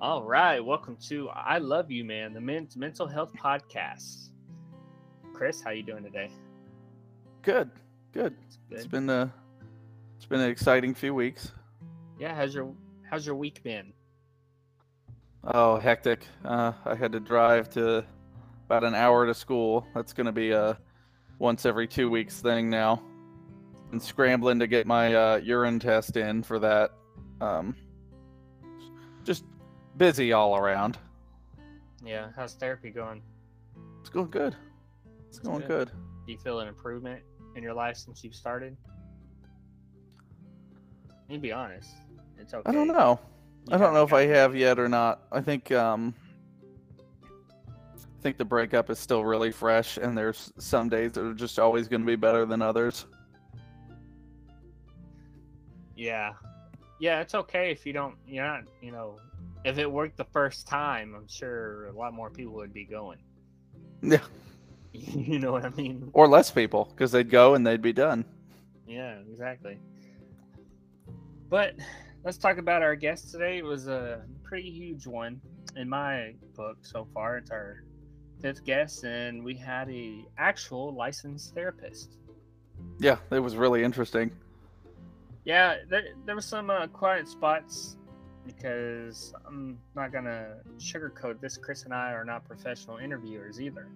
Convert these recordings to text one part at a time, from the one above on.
All right, welcome to I Love You Man, the men's mental health podcast. Chris, how you doing today? Good, good. Good. It's been a, it's been an exciting few weeks. Yeah, how's your how's your week been? Oh, hectic. Uh, I had to drive to about an hour to school. That's going to be a once every two weeks thing now. And scrambling to get my uh, urine test in for that. Um, busy all around. Yeah, how's therapy going? It's going good. It's That's going good. good. Do you feel an improvement in your life since you've started? You be honest. It's okay. I don't know. You I don't know if I have yet or not. I think um I think the breakup is still really fresh and there's some days that are just always going to be better than others. Yeah. Yeah, it's okay if you don't you're not, you know, if it worked the first time, I'm sure a lot more people would be going. Yeah. you know what I mean? Or less people because they'd go and they'd be done. Yeah, exactly. But let's talk about our guest today. It was a pretty huge one in my book so far. It's our fifth guest, and we had a actual licensed therapist. Yeah, it was really interesting. Yeah, there, there were some uh, quiet spots because I'm not gonna sugarcoat this. Chris and I are not professional interviewers either.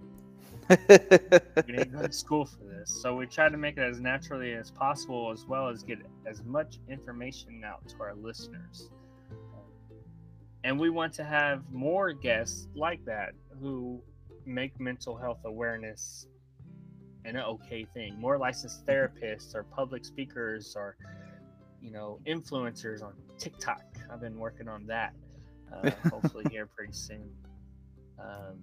We didn't go to school for this, so we tried to make it as naturally as possible, as well as get as much information out to our listeners. And we want to have more guests like that who make mental health awareness an okay thing. More licensed therapists or public speakers or you know influencers on TikTok. I've been working on that. Uh, hopefully here pretty soon. Um,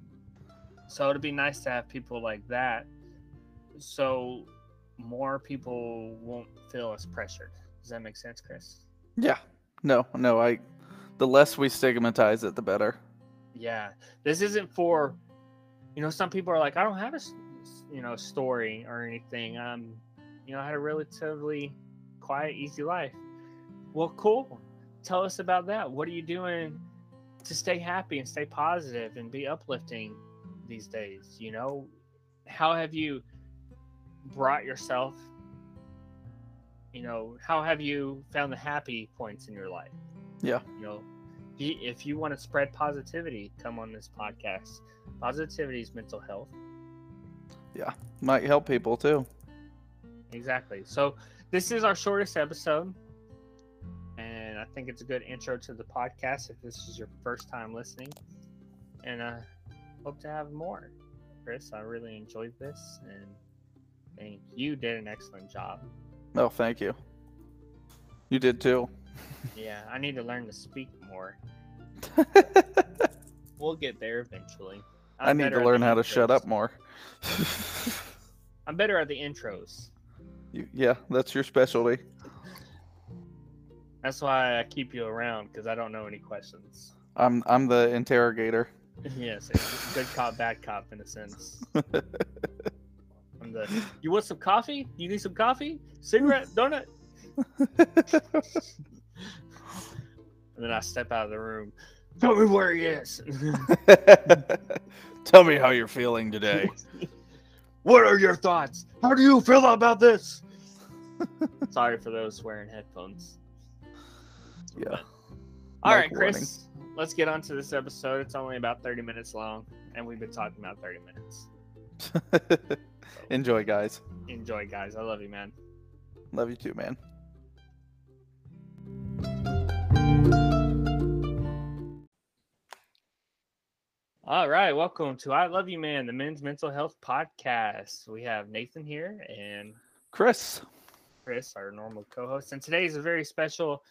so it'd be nice to have people like that, so more people won't feel as pressured. Does that make sense, Chris? yeah. No, no, I the less we stigmatize it the better. Yeah, this isn't for, you know, some people are like, I don't have a, you know, story or anything. Um, you know, I had a relatively quiet, easy life. Well, cool. Tell us about that. What are you doing to stay happy and stay positive and be uplifting these days? You know, how have you brought yourself? You know, how have you found the happy points in your life? Yeah. You know, if you, want to spread positivity, come on this podcast. Positivity is mental health. Yeah, might help people too. Exactly. So this is our shortest episode, think it's a good intro to the podcast if this is your first time listening. And I hope to have more. Chris, I really enjoyed this, and I think you did an excellent job. Oh, thank you. You did too. Yeah, I need to learn to speak more. We'll get there eventually. I I'm need to learn how to shut up more. I'm better at the intros. You- yeah, that's your specialty. That's why I keep you around because I don't know any questions. I'm I'm the interrogator. yes, good cop, bad cop in a sense. I'm the. You want some coffee? You need some coffee? Cigarette? Donut? And then I step out of the room. Tell me where he is. Tell me how you're feeling today. what are your thoughts? How do you feel about this? Sorry for those wearing headphones. Yeah. But- All right, Mic warning. Chris. Let's get on to this episode. It's only about 30 minutes long, and we've been talking about 30 minutes. Enjoy, guys. Enjoy, guys. I love you, man. Love you too, man. All right, welcome to I Love You Man, the men's mental health podcast. We have Nathan here and Chris. Chris, our normal co-host, and today is a very special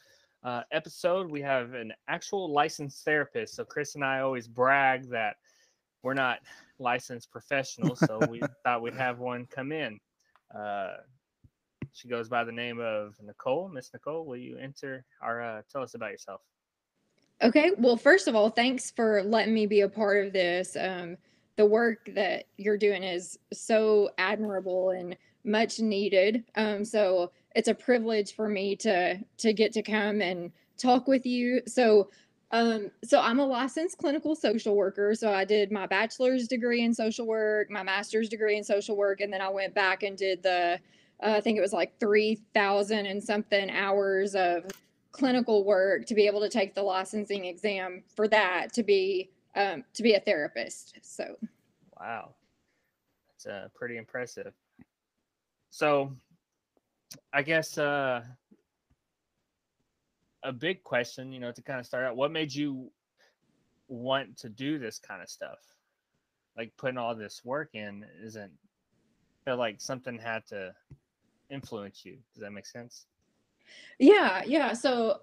uh, episode. We have an actual licensed therapist. So Chris and I always brag that we're not licensed professionals, so we thought we'd have one come in. Uh, she goes by the name of Nicole. Miss Nicole, will you enter or uh, tell us about yourself? Okay. Well, first of all, thanks for letting me be a part of this. Um, the work that you're doing is so admirable and much needed. Um, so it's a privilege for me to to get to come and talk with you. So Um, so I'm a licensed clinical social worker. So I did my bachelor's degree in social work, my master's degree in social work, and then I went back and did the, uh, I think it was like 3,000 and something hours of clinical work to be able to take the licensing exam for that to be um, to be a therapist. So Wow, that's uh, pretty impressive. So, I guess uh, a big question, you know, to kind of start out, what made you want to do this kind of stuff? Like putting all this work in isn't feel like something had to influence you. Does that make sense? Yeah, yeah. So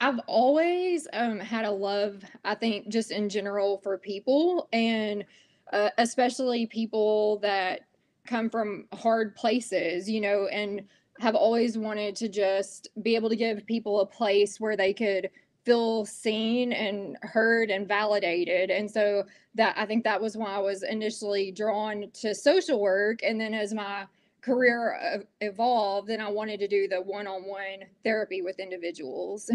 I've always um, had a love, I think, just in general for people, and uh, especially people that come from hard places, you know, and have always wanted to just be able to give people a place where they could feel seen and heard and validated. And so that I think that was why I was initially drawn to social work. And then as my career evolved, then I wanted to do the one on one therapy with individuals.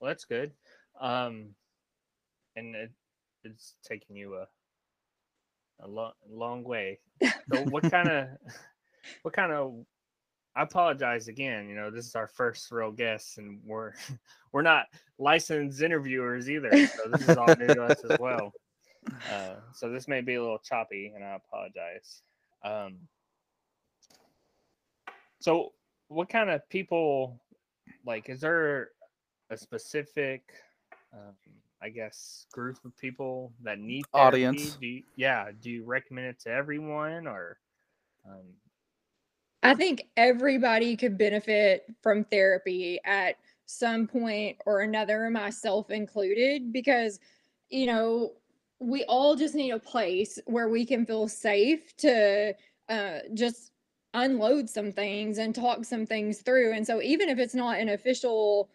Well, that's good. Um, and it, it's taken you a a long long way. So what kind of what kind of I apologize again. You know, this is our first real guest, and we're we're not licensed interviewers either. So this is all new to us as well. Uh, so this may be a little choppy, and I apologize. Um, so, what kind of people like? Is there a specific, um, I guess, group of people that need therapy? Audience. Do you, yeah. Do you recommend it to everyone, or um, I think everybody could benefit from therapy at some point or another, myself included, because, you know, we all just need a place where we can feel safe to uh, just unload some things and talk some things through. And so, even if it's not an official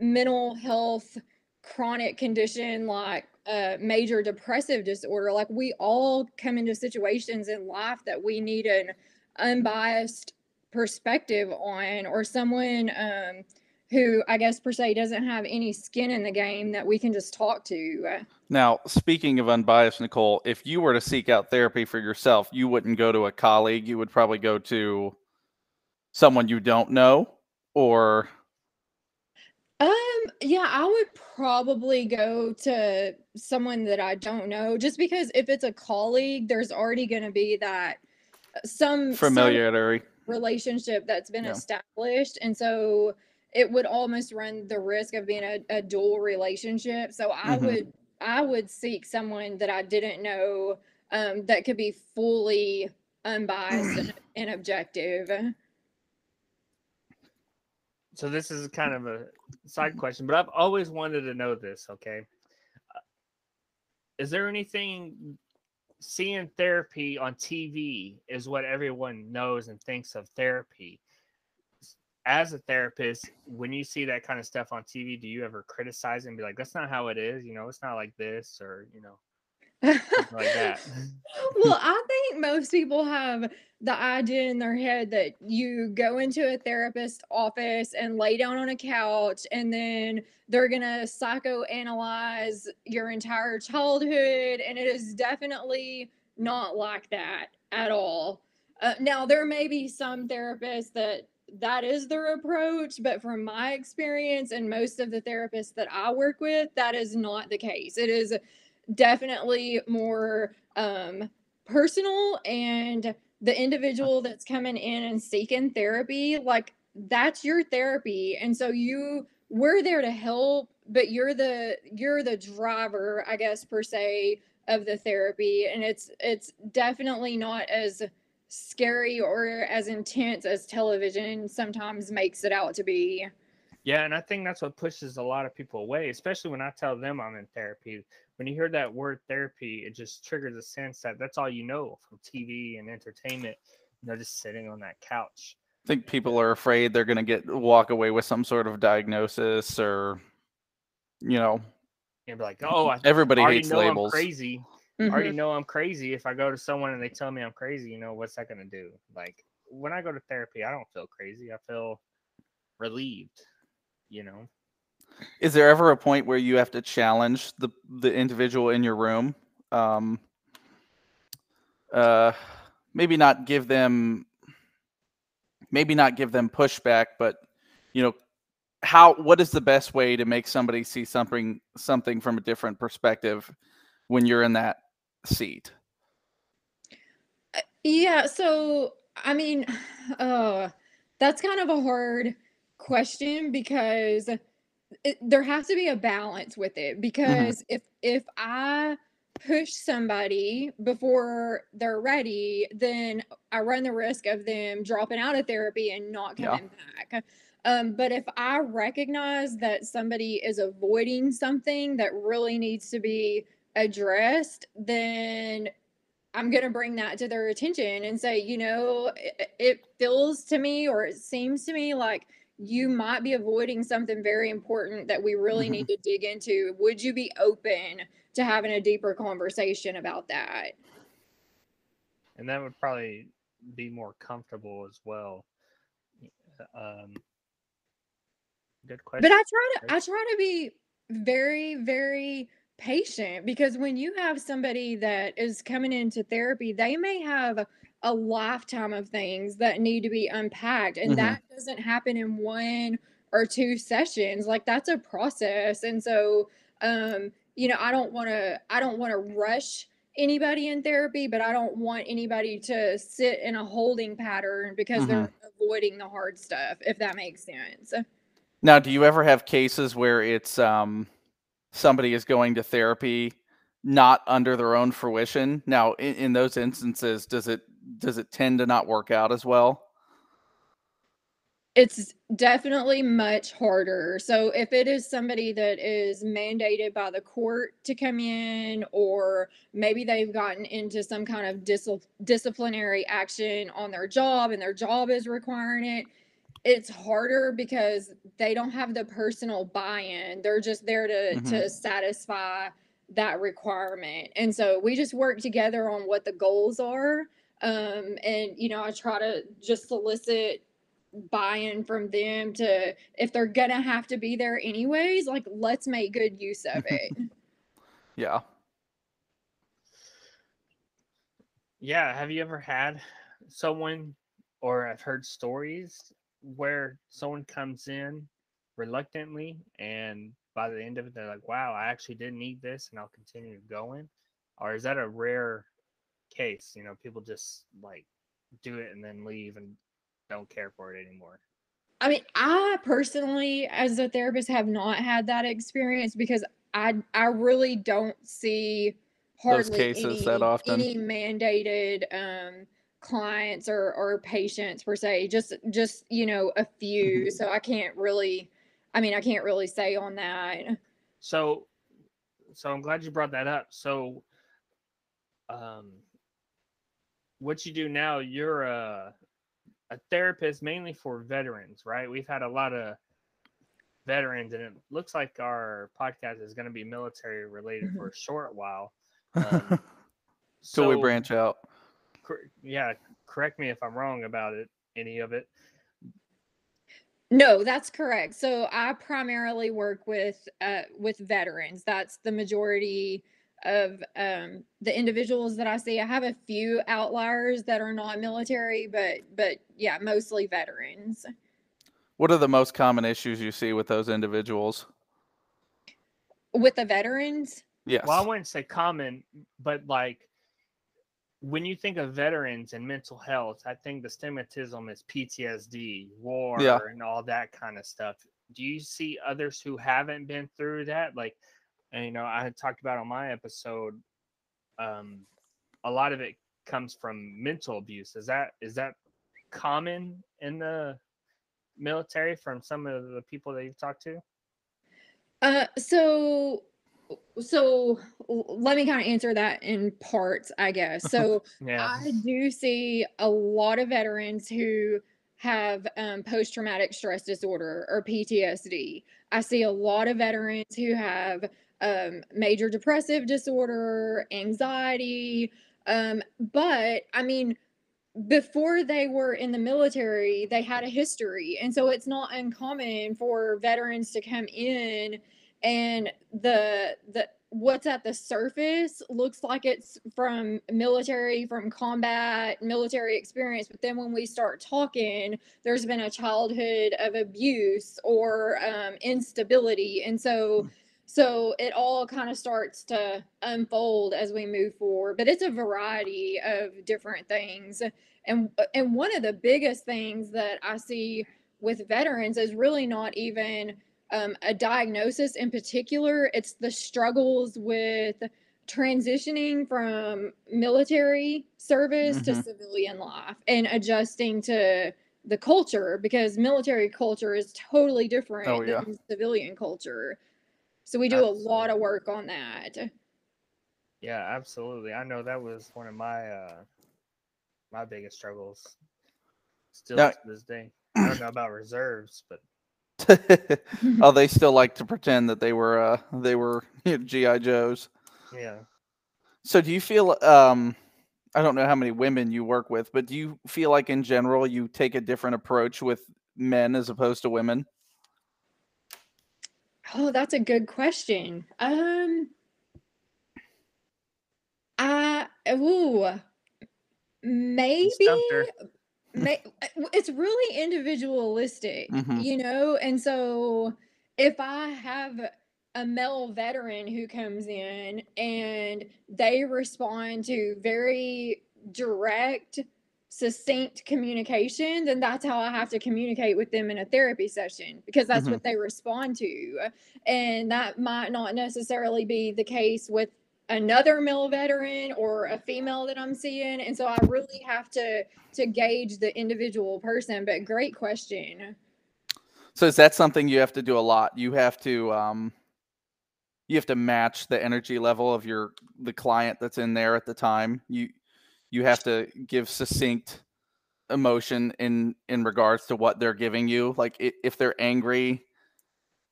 mental health chronic condition like a major depressive disorder, like we all come into situations in life that we need an unbiased perspective on, or someone um, who I guess per se doesn't have any skin in the game that we can just talk to. Now, speaking of unbiased, Nicole, if you were to seek out therapy for yourself, you wouldn't go to a colleague. You would probably go to someone you don't know or Um, yeah, I would probably go to someone that I don't know just because if it's a colleague, there's already going to be that some some familiarity. relationship that's been Yeah. established and so it would almost run the risk of being a, a dual relationship so i Mhm. would i would seek someone that i didn't know um, that could be fully unbiased and, and objective so this is kind of a side question, but I've always wanted to know this. Okay, Uh, is there anything seeing therapy on TV is what everyone knows and thinks of therapy? As a therapist, when you see that kind of stuff on TV, do you ever criticize and be like, "That's not how it is," you know, it's not like this, or you know, like that? well, I think most people have the idea in their head that you go into a therapist office and lay down on a couch and then they're going to psychoanalyze your entire childhood. And it is definitely not like that at all. Uh, now, there may be some therapists that that is their approach, but from my experience and most of the therapists that I work with, that is not the case. It is definitely more um personal and the individual that's coming in and seeking therapy like that's your therapy. And so you we're there to help but you're the you're the driver i guess per se of the therapy. And it's it's definitely not as scary or as intense as television sometimes makes it out to be. Yeah, and I think that's what pushes a lot of people away, especially when I tell them I'm in therapy. When you hear that word therapy, it just triggers a sense that that's all you know from TV and entertainment, you know, just sitting on that couch. I think people are afraid they're going to get walk away with some sort of diagnosis or you know, And be like, oh, I everybody already hates know I'm labels. crazy. I already Mhm. know I'm crazy. If I go to someone and they tell me I'm crazy, you know, what's that going to do? Like when I go to therapy, I don't feel crazy. I feel relieved, you know? Is there ever a point where you have to challenge the the individual in your room? Um, uh, maybe not give them, maybe not give them pushback, but you know, how what is the best way to make somebody see something something from a different perspective when you're in that seat? Uh, Yeah, so I mean, uh, that's kind of a hard question because it, there has to be a balance with it. hmm Because if if I push somebody before they're ready, then I run the risk of them dropping out of therapy and not Yeah. coming back. Um, but if I recognize that somebody is avoiding something that really needs to be addressed, then I'm going to bring that to their attention and say, you know, it, it feels to me or it seems to me like you might be avoiding something very important that we really hmm need to dig into. Would you be open to having a deeper conversation about that? And that would probably be more comfortable as well. Um, good question. But. I try to I try to be very very patient because when you have somebody that is coming into therapy, they may have a lifetime of things that need to be unpacked and hmm that doesn't happen in one or two sessions. Like that's a process. And so um you know, I don't want to I don't want to rush anybody in therapy, but I don't want anybody to sit in a holding pattern because hmm they're avoiding the hard stuff, if that makes sense. Now, do you ever have cases where it's um somebody is going to therapy not under their own fruition? Now, in, in those instances, does it does it tend to not work out as well? It's definitely much harder. So if it is somebody that is mandated by the court to come in, or maybe they've gotten into some kind of discipl- disciplinary action on their job and their job is requiring it, it's harder because they don't have the personal buy-in. They're just there to hmm to satisfy that requirement. And so we just work together on what the goals are. Um, and you know, I try to just solicit buy-in from them to if they're gonna have to be there anyways, like let's make good use of it. Yeah. Yeah, have you ever had someone or I've heard stories where someone comes in reluctantly and by the end of it they're like, "Wow, I actually didn't need this and I'll continue going." Or is that a rare case, you know, people just like do it and then leave and don't care for it anymore? I mean, I personally, as a therapist, have not had that experience because I I really don't see Those hardly cases that any often. any mandated um clients or or patients per se. Just just you know a few. So I can't really. I mean, I can't really say on that. So so I'm glad you brought that up. So um what you do now, you're a a therapist mainly for veterans, right? We've had a lot of veterans, and it looks like our podcast is going to be military related for a short while. Um, Till we branch out. cor- yeah, correct me if I'm wrong about it, any of it. No, that's correct. So I primarily work with uh with veterans. That's the majority of um the individuals that I see. I have a few outliers that are not military, but but yeah, mostly veterans. What are the most common issues you see with those individuals? With the veterans, Yes. Well, I wouldn't say common, but like when you think of veterans and mental health, I think the stigmatism is PTSD, war, Yeah. and all that kind of stuff. Do you see others who haven't been through that? Like, and, you know, I had talked about on my episode, um, a lot of it comes from mental abuse. Is that is that common in the military from some of the people that you've talked to? uh so so let me kind of answer that in parts, I guess. So Yeah. I do see a lot of veterans who have um, post traumatic stress disorder or PTSD. I see a lot of veterans who have um, major depressive disorder, anxiety. Um, but I mean, before they were in the military, they had a history. And so it's not uncommon for veterans to come in and the the what's at the surface looks like it's from military from combat military experience but then when we start talking there's been a childhood of abuse or um, instability and so hmm. So it all kind of starts to unfold as we move forward but it's a variety of different things and and one of the biggest things that i see with veterans is really not even um, a diagnosis in particular. It's the struggles with transitioning from military service mm-hmm. to civilian life and adjusting to the culture because military culture is totally different oh, yeah. than civilian culture. So we do absolutely. a lot of work on that. Yeah, absolutely. I know that was one of my uh my biggest struggles still now, to this day. I don't know about reserves, but oh, they still like to pretend that they were uh they were you know, GI Joes. Yeah. So do you feel um I don't know how many women you work with, but do you feel like in general you take a different approach with men as opposed to women? Oh, that's a good question. Um I ooh maybe uh, it's really individualistic, mm-hmm. you know? And so if I have a male veteran who comes in and they respond to very direct, succinct communication, then that's how I have to communicate with them in a therapy session because that's mm-hmm. what they respond to. And that might not necessarily be the case with another male veteran or a female that I'm seeing. And so I really have to to gauge the individual person. But great question. So is that something you have to do a lot? You have to um you have to match the energy level of your the client that's in there at the time. You you have to give succinct emotion in in regards to what they're giving you. Like if they're angry,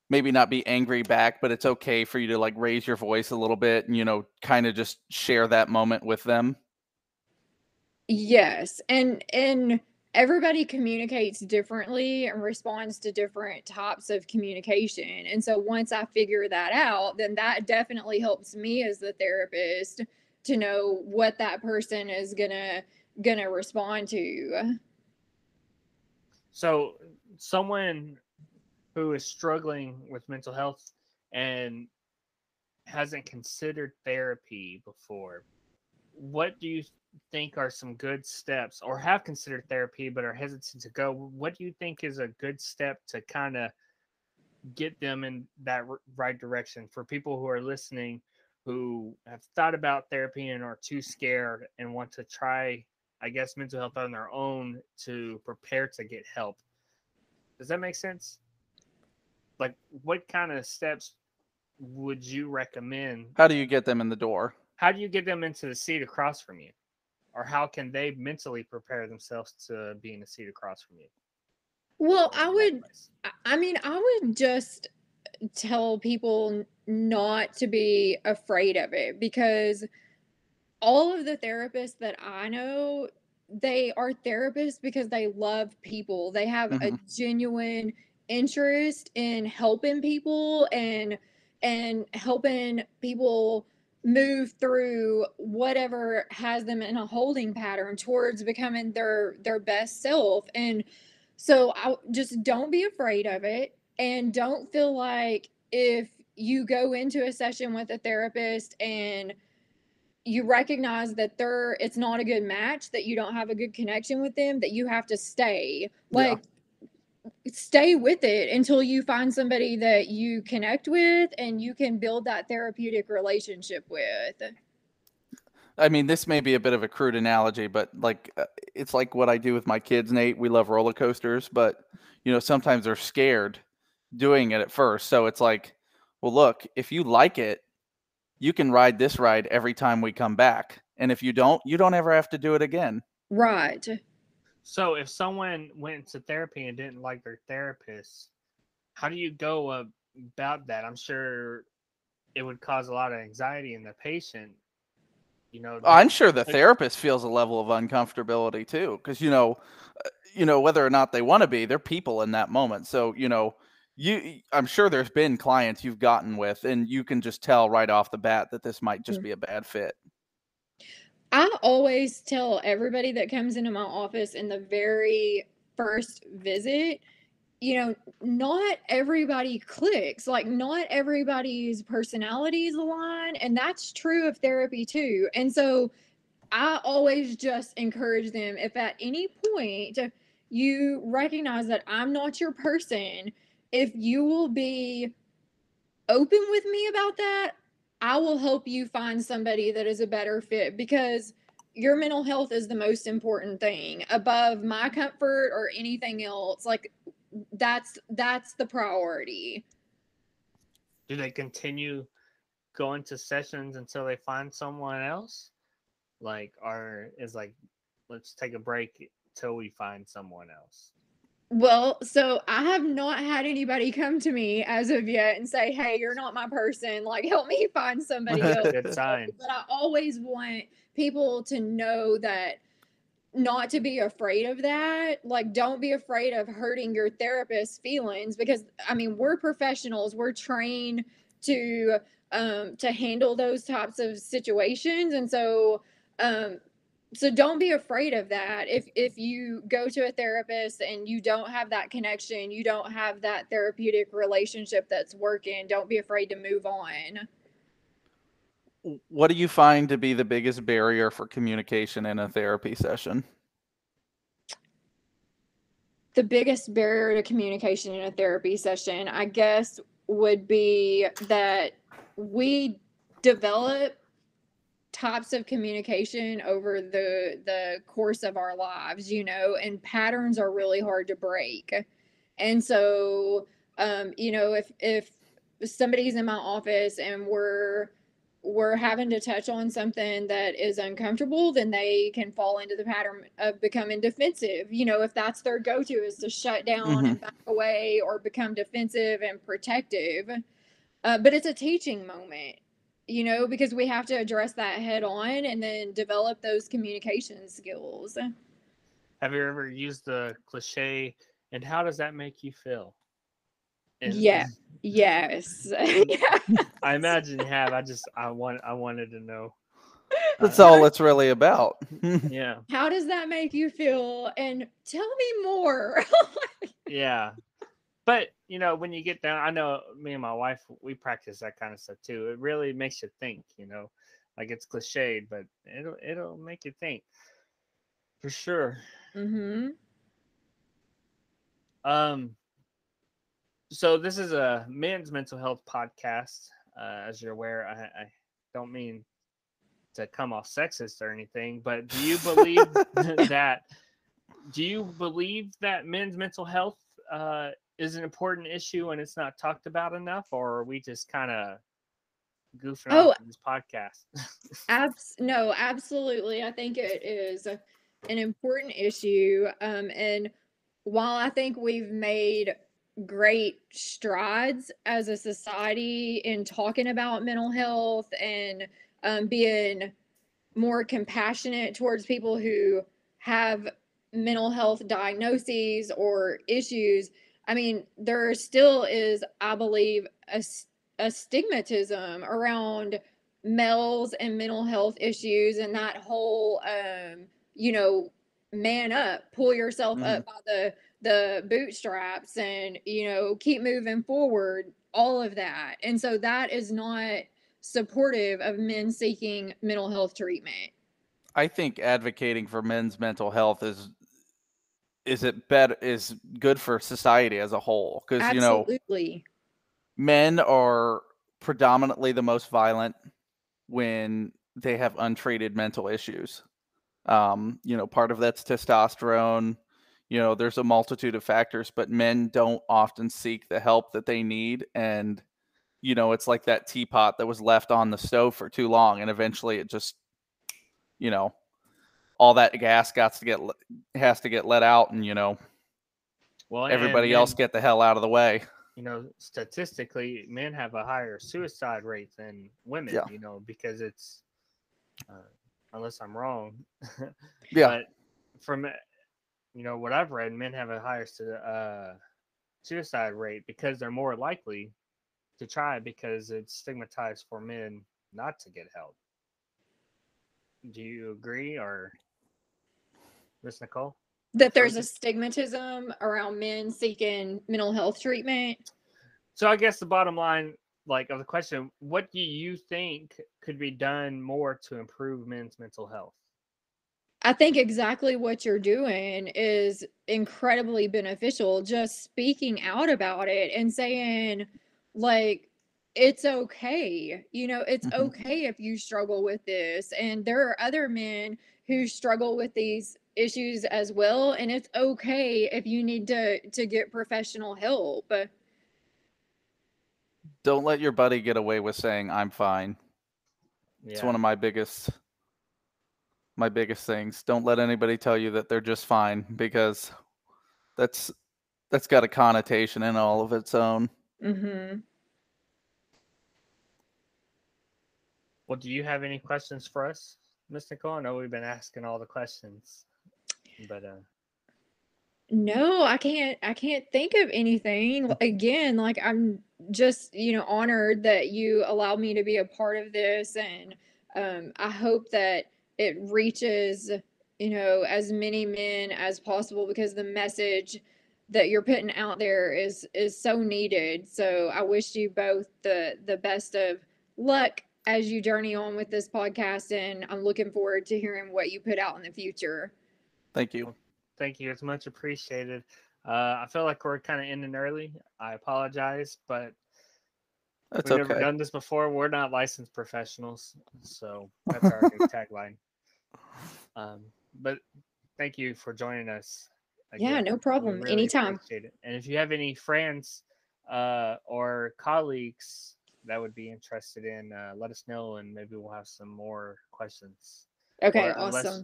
maybe not be angry back, but it's okay for you to like raise your voice a little bit and, you know, kind of just share that moment with them. Yes. And, and, everybody communicates differently and responds to different types of communication. And so once I figure that out, then that definitely helps me as the therapist to know what that person is going to respond to. So someone who is struggling with mental health and hasn't considered therapy before, what do you think are some good steps or have considered therapy but are hesitant to go? What do you think is a good step to kind of get them in that right direction for people who are listening who have thought about therapy and are too scared and want to try, I guess, mental health on their own to prepare to get help? Does that make sense? like what kind of steps would you recommend? How do you get them in the door? How do you get them into the seat across from you? Or how can they mentally prepare themselves to be in the seat across from you? Well, I would I mean, I would just tell people not to be afraid of it because all of the therapists that I know, they are therapists because they love people. They have mm-hmm. a genuine interest in helping people and and helping people move through whatever has them in a holding pattern towards becoming their their best self and so i just don't be afraid of it and don't feel like if you go into a session with a therapist and you recognize that they're it's not a good match that you don't have a good connection with them that you have to stay like yeah stay with it until you find somebody that you connect with and you can build that therapeutic relationship with. I mean, this may be a bit of a crude analogy, but like uh, it's like what I do with my kids, Nate. We love roller coasters, but you know, sometimes they're scared doing it at first. So it's like, well, look, if you like it, you can ride this ride every time we come back. And if you don't, you don't ever have to do it again. Right. So if someone went to therapy and didn't like their therapist, how do you go about that? I'm sure it would cause a lot of anxiety in the patient. You know, I'm sure the therapist feels a level of uncomfortability too, because you know, uh, you know whether or not they want to be, they're people in that moment. So you know, you, I'm sure there's been clients you've gotten with, and you can just tell right off the bat that this might just Mm. be a bad fit. I always tell everybody that comes into my office in the very first visit, you know, not everybody clicks. Like, not everybody's personalities align. And that's true of therapy too. And so I always just encourage them if at any point you recognize that I'm not your person, if you will be open with me about that, I will help you find somebody that is a better fit because your mental health is the most important thing above my comfort or anything else. Like that's that's the priority. do they continue going to sessions until they find someone else? Like, or is like, let's take a break till we find someone else. Well, so I have not had anybody come to me as of yet and say, "Hey, you're not my person. Like help me find somebody else." Good sign. but I always want people to know that not to be afraid of that. Like, don't be afraid of hurting your therapist's feelings because I mean, we're professionals. We're trained to um to handle those types of situations. And so um so don't be afraid of that. If if you go to a therapist and you don't have that connection, you don't have that therapeutic relationship that's working, don't be afraid to move on. What do you find to be the biggest barrier for communication in a therapy session? the biggest barrier to communication in a therapy session, I guess, would be that we develop types of communication over the the course of our lives, you know, and patterns are really hard to break. And so, um, you know, if if somebody's in my office and we're we're having to touch on something that is uncomfortable, then they can fall into the pattern of becoming defensive. You know, if that's their go to is to shut down and back away or become defensive and protective. Uh, but it's a teaching moment, you know, because we have to address that head on and then develop those communication skills. Have you ever used the cliche? And how does that make you feel? And Yeah. Yes. yeah. I imagine you have. I just I want I wanted to know. That's Uh, all it's really about. Yeah, How does that make you feel? And tell me more. yeah. But you know, when you get down, I know me and my wife we practice that kind of stuff too. It really makes you think. You know, like it's cliched, but it'll it'll make you think for sure. mm-hmm. Um, so this is a men's mental health podcast. Uh, as you're aware, I, I don't mean to come off sexist or anything, but do you believe that? Do you believe that men's mental health uh, is an important issue and it's not talked about enough, or are we just kind of goofing Oh, off this podcast? Abs- no, absolutely. I think it is an important issue. Um, and while I think we've made great strides as a society in talking about mental health and um, being more compassionate towards people who have mental health diagnoses or issues, I mean, there still is, I believe, a stigmatism around males and mental health issues and that whole um you know man up pull yourself Mhm. up by the the bootstraps and you know keep moving forward all of that and so that is not supportive of men seeking mental health treatment I think advocating for men's mental health is is it better is good for society as a whole because you know men are predominantly the most violent when they have untreated mental issues. Um, you know, part of that's testosterone. You know, there's a multitude of factors, but men don't often seek the help that they need. And, you know, it's like that teapot that was left on the stove for too long. And eventually it just, you know, all that gas got to get has to get let out and you know well, and everybody else men- get the hell out of the way you know, statistically, men have a higher suicide rate than women. Yeah. You know, because it's uh, unless I'm wrong. Yeah. But from uh, you know what I've read, men have a higher uh, suicide rate because they're more likely to try because it's stigmatized for men not to get help. Do you agree, or Miss Nicole? That there's a stigmatism around men seeking mental health treatment. So I guess the bottom line, like of the question, what do you think could be done more to improve men's mental health? I think exactly what you're doing is incredibly beneficial. Just speaking out about it and saying, like, it's okay. You know, it's Mhm. okay if you struggle with this. And there are other men who struggle with these issues as well. And it's okay if you need to to get professional help. Don't let your buddy get away with saying I'm fine. Yeah. It's one of my biggest my biggest things. Don't let anybody tell you that they're just fine because that's that's got a connotation in all of its own. mm-hmm. Well, do you have any questions for us, Miss Nicole? I know we've been asking all the questions, but uh, No, I can't I can't think of anything. Again, like I'm just, you know, honored that you allowed me to be a part of this and um I hope that it reaches, you know, as many men as possible because the message that you're putting out there is is so needed. So I wish you both the the best of luck as you journey on with this podcast and I'm looking forward to hearing what you put out in the future. Thank you. thank you. It's much appreciated. Uh, I feel like we're kind of ending early. I apologize, but That's we've never done this before. We're not licensed professionals, so that's our new tagline. Um, but thank you for joining us. Yeah, no problem. really Anytime. appreciate it. And if you have any friends uh, or colleagues that would be interested in, uh, let us know, and maybe we'll have some more questions. Okay, Or awesome. Unless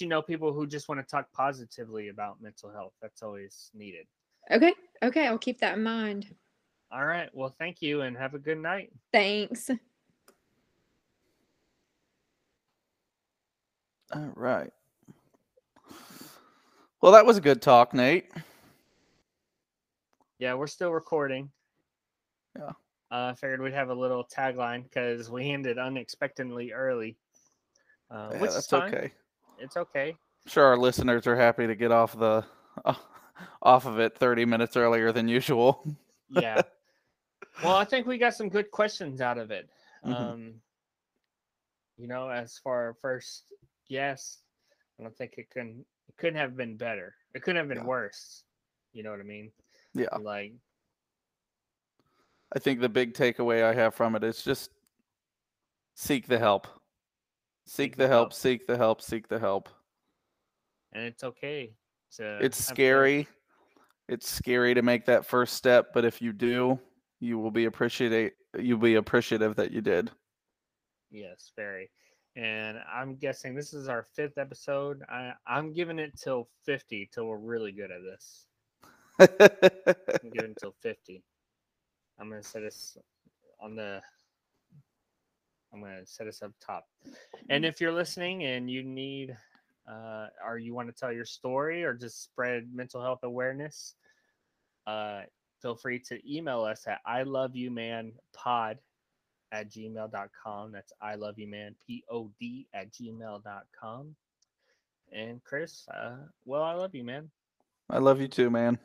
you know people who just want to talk positively about mental health, that's always needed. Okay, okay, I'll keep that in mind. All right. Well, thank you, and have a good night. Thanks. All right. Well, that was a good talk, Nate. Yeah, we're still recording. Yeah. Uh, I figured we'd have a little tagline because we ended unexpectedly early, uh, Yeah, which is that's fine. okay. It's okay. I'm sure our listeners are happy to get off the off of it 30 minutes earlier than usual. Yeah. well, I think we got some good questions out of it. Mhm. Um, you know, as for our first guess, I don't think it can it couldn't have been better. It couldn't have been Yeah. worse. You know what I mean? Yeah. Like, I think the big takeaway I have from it is just seek the help. Seek the the help, help. seek the help, seek the help. and it's okay to. It's scary. It's scary to make that first step, but if you do, you will be appreciate you'll be appreciative that you did. Yes, very. And I'm guessing this is our fifth episode. I, I'm giving it till 50 till we're really good at this. I'm giving it till 50. I'm gonna set this on the. I'm gonna set us up top. And if you're listening and you need, uh, or you want to tell your story or just spread mental health awareness, uh, feel free to email us at I love you man pod at gmail.com. That's I love you man pod at gmail.com. And Chris, uh, well, I love you, man. I love you too, man.